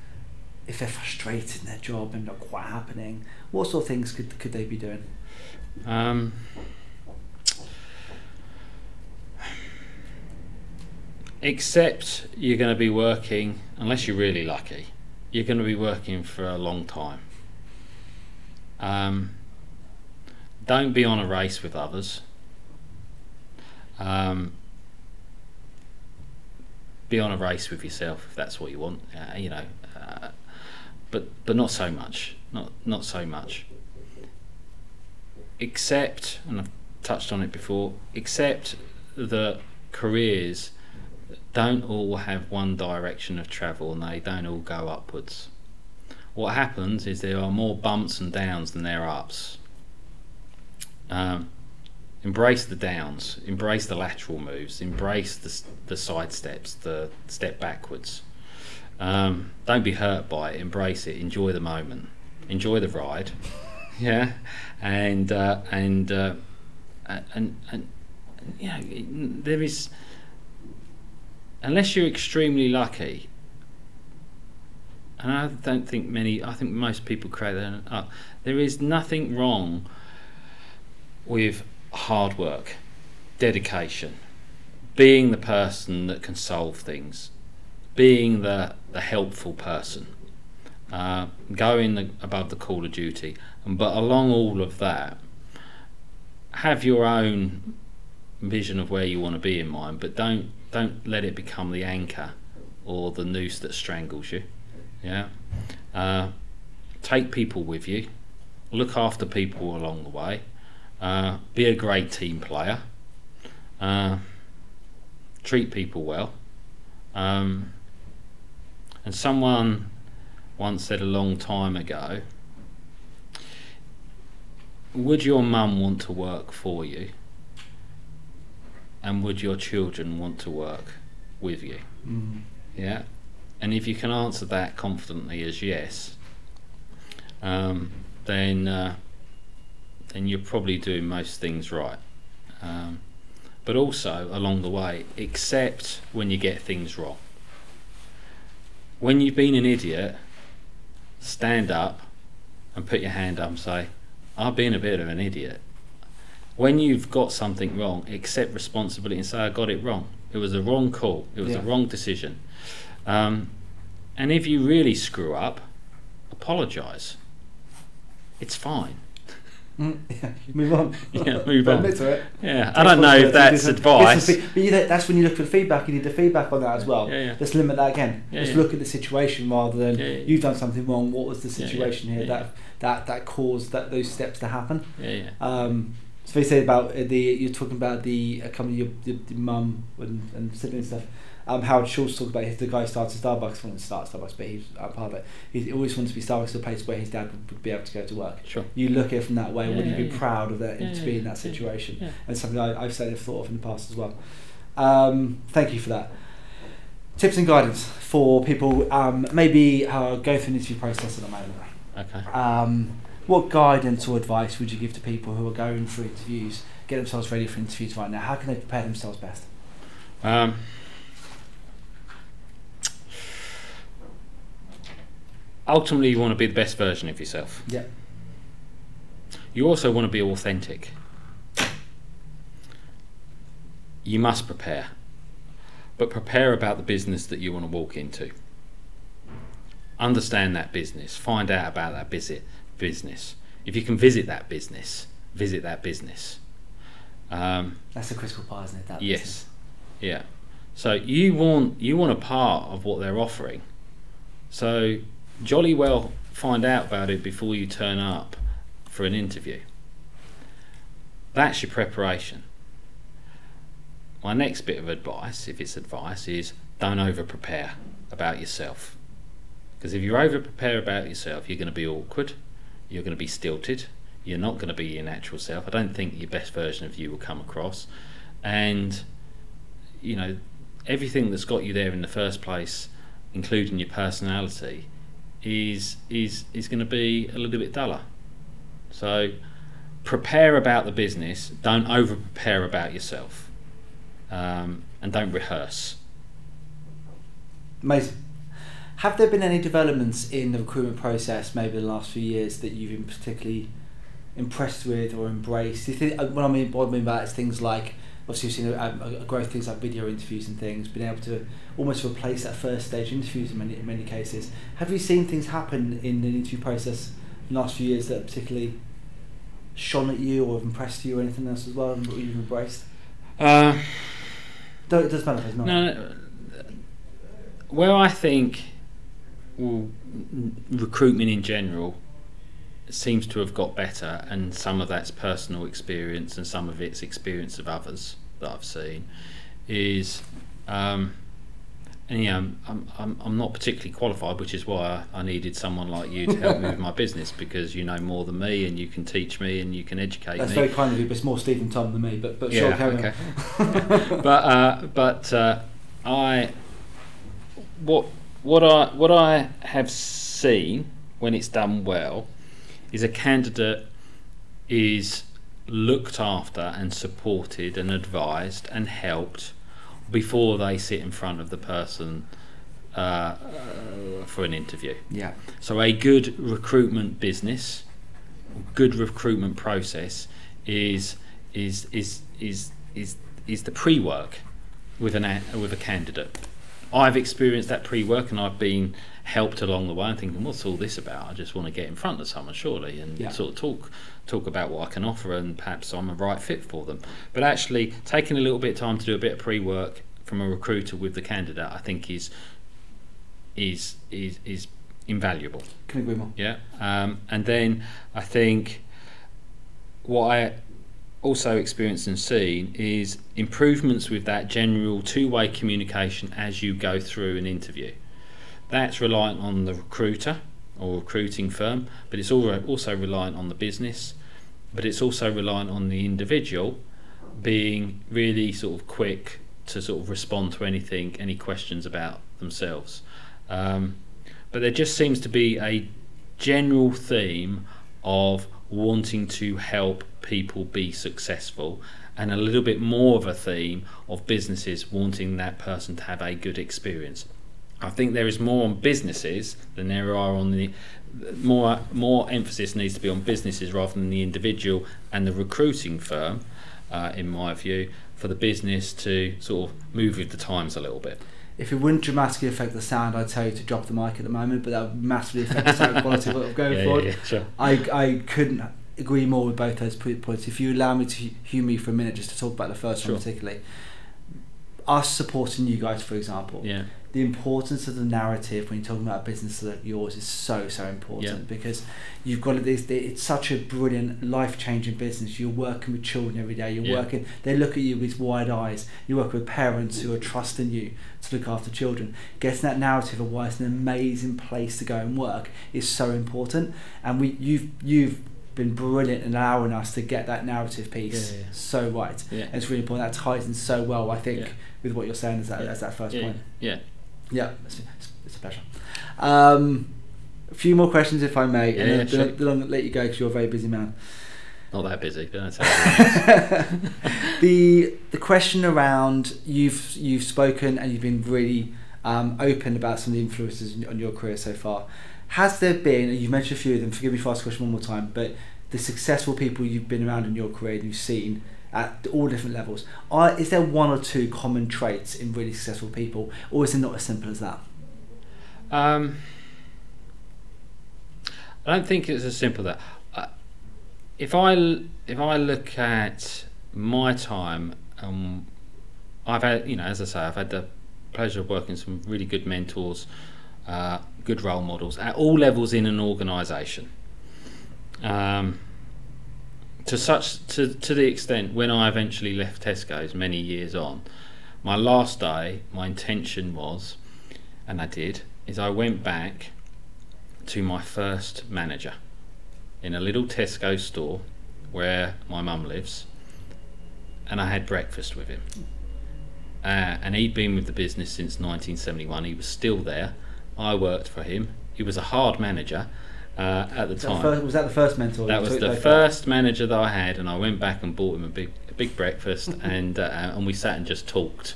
Speaker 1: if they're frustrated in their job and not quite happening? What sort of things could could they be doing?
Speaker 2: Um, except you're going to be working, unless you're really lucky, you're going to be working for a long time. Um, don't be on a race with others. Um, be on a race with yourself if that's what you want. Uh, you know, uh, but but not so much. Not not so much except, and I've touched on it before, except that careers don't all have one direction of travel and they don't all go upwards. What happens is there are more bumps and downs than there are ups. Um, embrace the downs, embrace the lateral moves, embrace the, the side steps, the step backwards. Um, don't be hurt by it, embrace it, enjoy the moment, enjoy the ride. yeah, and uh, and, uh, and and and you know there is unless you're extremely lucky. And I don't think many. I think most people create their. Uh, there is nothing wrong with hard work, dedication, being the person that can solve things, being the the helpful person, uh, going the, above the call of duty, but along all of that, have your own vision of where you want to be in mind, but don't don't let it become the anchor or the noose that strangles you. Yeah, uh, take people with you, look after people along the way, uh, be a great team player, uh, treat people well. Um, and someone once said a long time ago, would your mum want to work for you? And would your children want to work with you?
Speaker 1: Mm.
Speaker 2: Yeah. And if you can answer that confidently as yes, um, then uh, then you're probably doing most things right. Um, but also along the way, accept when you get things wrong. When you've been an idiot, stand up and put your hand up and say, I've been a bit of an idiot. When you've got something wrong, accept responsibility and say, I got it wrong. It was a wrong call. It was
Speaker 1: Yeah.
Speaker 2: a wrong decision. Um, and if you really screw up, apologise. It's fine.
Speaker 1: Mm, yeah, move on.
Speaker 2: Yeah, move on.
Speaker 1: Admit to it.
Speaker 2: Yeah, I don't know if that's advice.
Speaker 1: But you know, that's when you look for the feedback. You need the feedback on that as well.
Speaker 2: Yeah, yeah.
Speaker 1: Let's limit that again.
Speaker 2: Yeah,
Speaker 1: Let's
Speaker 2: yeah.
Speaker 1: look at the situation rather than
Speaker 2: Yeah,
Speaker 1: you've done something wrong. What was the situation here that that that caused that those steps to happen?
Speaker 2: Yeah, yeah.
Speaker 1: Um, so you say about uh, the you're talking about the uh, coming your, your, your mum and, and siblings stuff. Um, Howard Schultz talked about his, the guy who started Starbucks. Wanted to start Starbucks, but he's uh, part of it. He always wanted to be Starbucks to a place where his dad would, would be able to go to work.
Speaker 2: Sure.
Speaker 1: You look at it from that way.
Speaker 2: Yeah,
Speaker 1: would you
Speaker 2: yeah,
Speaker 1: be
Speaker 2: yeah.
Speaker 1: proud of that
Speaker 2: Yeah,
Speaker 1: to be in that situation?
Speaker 2: yeah.
Speaker 1: And something I, I've said I've thought of in the past as well. Um, thank you for that. Tips and guidance for people um, maybe uh, go through an interview process at the moment.
Speaker 2: Okay.
Speaker 1: Um, what guidance or advice would you give to people who are going for interviews, get themselves ready for interviews right now? How can they prepare themselves best?
Speaker 2: Um, ultimately, you want to be the best version of yourself.
Speaker 1: Yeah.
Speaker 2: You also want to be authentic. You must prepare, but prepare about the business that you want to walk into. Understand that business, find out about that business. If you can visit that business, visit that business. Um,
Speaker 1: That's a critical part, isn't it? That
Speaker 2: yes,
Speaker 1: business?
Speaker 2: yeah. So you want you want a part of what they're offering. So jolly well find out about it before you turn up for an interview. That's your preparation. My next bit of advice, if it's advice, is don't over prepare about yourself. Because if you over prepare about yourself, you're going to be awkward, you're going to be stilted, you're not going to be your natural self. I don't think your best version of you will come across. And, you know, everything that's got you there in the first place, including your personality, is is is going to be a little bit duller. So prepare about the business. Don't over prepare about yourself, um, and don't rehearse.
Speaker 1: Amazing. Have there been any developments in the recruitment process, maybe in the last few years, that you've been particularly impressed with or embraced? Think, uh, what I mean, what I mean by that is things like, obviously, you've seen a, a growth things like video interviews and things, being able to almost replace that first stage interviews in many in many cases. Have you seen things happen in the interview process in the last few years that particularly shone at you or have impressed you or anything else as well, and what you've embraced?
Speaker 2: Uh,
Speaker 1: Don't, it doesn't matter if it's not.
Speaker 2: No, no, where I think well, recruitment in general seems to have got better, and some of that's personal experience, and some of it's experience of others that I've seen, is. Um, and yeah, I'm, I'm, I'm, not particularly qualified, which is why I, needed someone like you to help me with my business because you know more than me and you can teach me and you can educate
Speaker 1: That's
Speaker 2: me.
Speaker 1: very kind of you, but it's more Stephen Tom than me. But but sure, carry
Speaker 2: okay.
Speaker 1: on.
Speaker 2: but uh, but uh, I what what I what I have seen when it's done well is a candidate is looked after and supported and advised and helped before they sit in front of the person uh, uh, for an interview.
Speaker 1: Yeah.
Speaker 2: So a good recruitment business, good recruitment process is is is is is is the pre-work with an with a candidate. I've experienced that pre-work and I've been helped along the way. I'm thinking, what's all this about? I just want to get in front of someone, surely, and
Speaker 1: Yeah.
Speaker 2: sort of talk talk about what I can offer and perhaps I'm a right fit for them. But actually, taking a little bit of time to do a bit of pre-work from a recruiter with the candidate, I think is is is is invaluable.
Speaker 1: Can agree more.
Speaker 2: Yeah, um, and then I think what I also experienced and seen is improvements with that general two-way communication as you go through an interview. That's reliant on the recruiter or recruiting firm, but it's also reliant on the business, but it's also reliant on the individual being really sort of quick to sort of respond to anything, any questions about themselves. Um, but there just seems to be a general theme of wanting to help people be successful and a little bit more of a theme of businesses wanting that person to have a good experience. I think there is more on businesses than there are on the more more emphasis needs to be on businesses rather than the individual and the recruiting firm, uh, in my view, for the business to sort of move with the times a little bit.
Speaker 1: If it wouldn't dramatically affect the sound, I'd tell you to drop the mic at the moment, but that would massively affect the sound quality of what I'm going
Speaker 2: yeah,
Speaker 1: forward.
Speaker 2: yeah, yeah, sure.
Speaker 1: I, I couldn't agree more with both those points. If you allow me to you for a minute just to talk about the first
Speaker 2: Sure.
Speaker 1: one particularly, us supporting you guys, for example,
Speaker 2: Yeah,
Speaker 1: the importance of the narrative when you're talking about a business like yours is so so important
Speaker 2: Yeah.
Speaker 1: because you've got it. It's, it's such a brilliant life changing business. You're working with children every day. You're
Speaker 2: Yeah.
Speaker 1: working. They look at you with wide eyes. You work with parents who are trusting you to look after children. Getting that narrative of why it's an amazing place to go and work is so important. And we you've you've been brilliant in allowing us to get that narrative piece
Speaker 2: Yeah, yeah, yeah.
Speaker 1: so right.
Speaker 2: yeah.
Speaker 1: And it's really important. That ties in so well, I think, with what you're saying as that as that first
Speaker 2: yeah,
Speaker 1: point.
Speaker 2: yeah.
Speaker 1: Yeah, it's, it's, it's a pleasure. Um, a few more questions, if I may,
Speaker 2: Yeah,
Speaker 1: and then,
Speaker 2: yeah,
Speaker 1: then,
Speaker 2: sure.
Speaker 1: then I'll let you go because you're a very busy man.
Speaker 2: Not that busy,
Speaker 1: the the question around you've you've spoken and you've been really um, open about some of the influences on- your career so far. Has there been? You've mentioned a few of them. Forgive me for asking question one more time, but the successful people you've been around in your career and you've seen at all different levels. Are, is there one or two common traits in really successful people, or is it not as simple as that?
Speaker 2: Um, I don't think it's as simple as that. Uh, if I if I look at my time, um, I've had, you know, as I say, I've had the pleasure of working with some really good mentors, uh, good role models at all levels in an organisation. Um, to such to to the extent when I eventually left Tesco's many years on, my last day, my intention was, and I did, is I went back to my first manager in a little Tesco store where my mum lives, and I had breakfast with him. Uh, and he'd been with the business since 1971. He was still there. I worked for him. He was a hard manager uh, at the
Speaker 1: Was that
Speaker 2: time.
Speaker 1: first- was that the first mentor?
Speaker 2: That was the first manager that I had, and I went back and bought him a big, a big breakfast, and uh, and we sat and just talked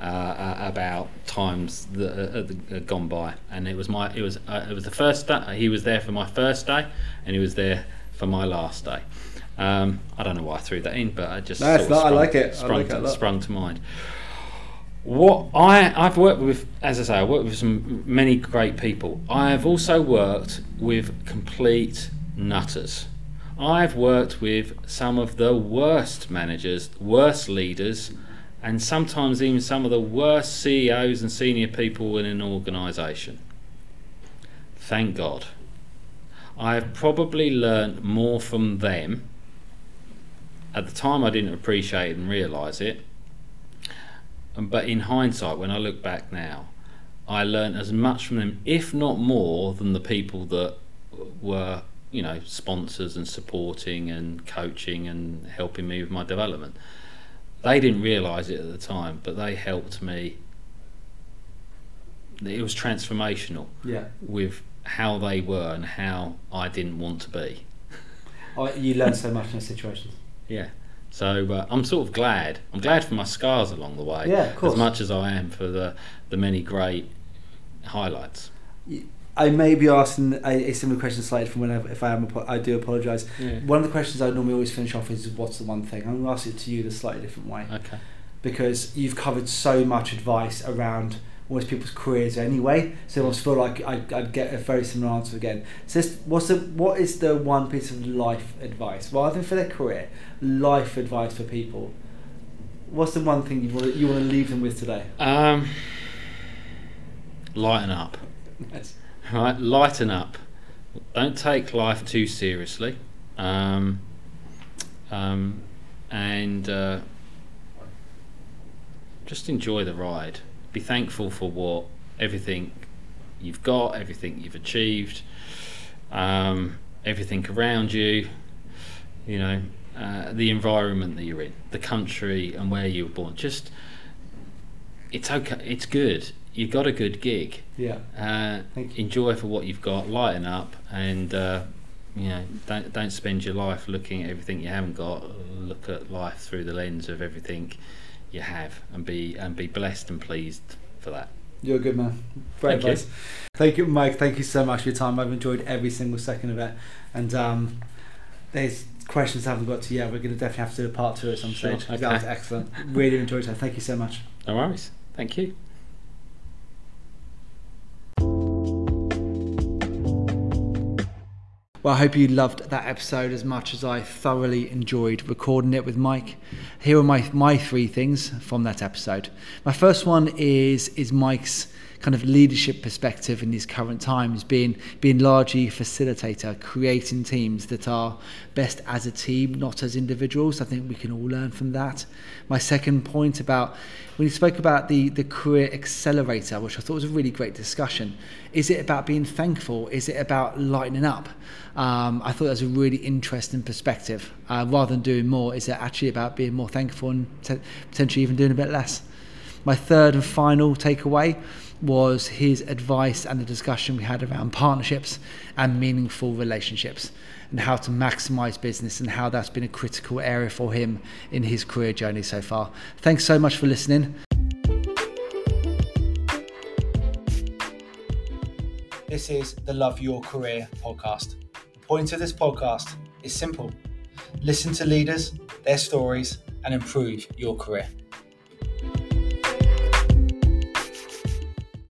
Speaker 2: uh, about times that uh, uh, had gone by. And it was my, it was, uh, it was the first day. He was there for my first day, and he was there for my last day. Um, I don't know why I threw that in, but I just
Speaker 1: No,
Speaker 2: sort of
Speaker 1: not. I like it. I like
Speaker 2: to, sprung to mind. What I I've worked with, as I say, I worked with some many great people. I have also worked with complete nutters. I've worked with some of the worst managers, worst leaders, and sometimes even some of the worst CEOs and senior people in an organisation. Thank God. I have probably learned more from them. At the time, I didn't appreciate and realise it. But in hindsight, when I look back now, I learnt as much from them, if not more, than the people that were, you know, sponsors and supporting and coaching and helping me with my development. They didn't realise it at the time, but they helped me. It was transformational
Speaker 1: Yeah.
Speaker 2: with how they were and how I didn't want to be.
Speaker 1: Oh, you learn so much in those situations.
Speaker 2: Yeah. So uh, I'm sort of glad. I'm glad for my scars along the way.
Speaker 1: Yeah, of course.
Speaker 2: As much as I am for the the many great highlights.
Speaker 1: I may be asking a, a similar question slightly from whenever if I am. I do apologise.
Speaker 2: Yeah.
Speaker 1: One of the questions I normally always finish off is what's the one thing. I'm going to ask it to you the slightly different way
Speaker 2: Okay.
Speaker 1: because you've covered so much advice around almost people's careers anyway. So I almost feel like I, I'd get a very similar answer again. So what's the what is the one piece of life advice rather than for their career, life advice for people? What's the one thing you want to, you want to leave them with today?
Speaker 2: Um, lighten up.
Speaker 1: Yes.
Speaker 2: Right, lighten up. Don't take life too seriously. Um, um, and uh, just enjoy the ride. Be thankful for what everything you've got, everything you've achieved, um, everything around you. You know, uh, the environment that you're in, the country, and where you were born. Just, it's okay. It's good. You've got a good gig
Speaker 1: Yeah.
Speaker 2: uh, enjoy for what you've got, lighten up, and uh, you know don't don't spend your life looking at everything you haven't got. Look at life through the lens of everything you have, and be and be blessed and pleased for that.
Speaker 1: You're a good man. Great
Speaker 2: Thank you.
Speaker 1: Thank you, Mike. Thank you so much for your time. I've enjoyed every single second of it. And um, there's questions I haven't got to yet. We're going to definitely have to do a part two at some
Speaker 2: Sure,
Speaker 1: stage. 'cause That was excellent. Really enjoyed it. Thank you so much.
Speaker 2: No worries. Thank you.
Speaker 1: Well, I hope you loved that episode as much as I thoroughly enjoyed recording it with Mike. Here are my, my three things from that episode. My first one is is Mike's kind of leadership perspective in these current times, being being largely facilitator, creating teams that are best as a team, not as individuals. I think we can all learn from that. My second point about when you spoke about the the career accelerator, which I thought was a really great discussion. Is it about being thankful? Is it about lightening up? Um, I thought that was a really interesting perspective. Uh, rather than doing more, is it actually about being more thankful and t- potentially even doing a bit less? My third and final takeaway was his advice and the discussion we had around partnerships and meaningful relationships and how to maximize business and how that's been a critical area for him in his career journey so far. Thanks so much for listening. This is the Love Your Career podcast. The point of this podcast is simple listen to leaders, their stories, and improve your career.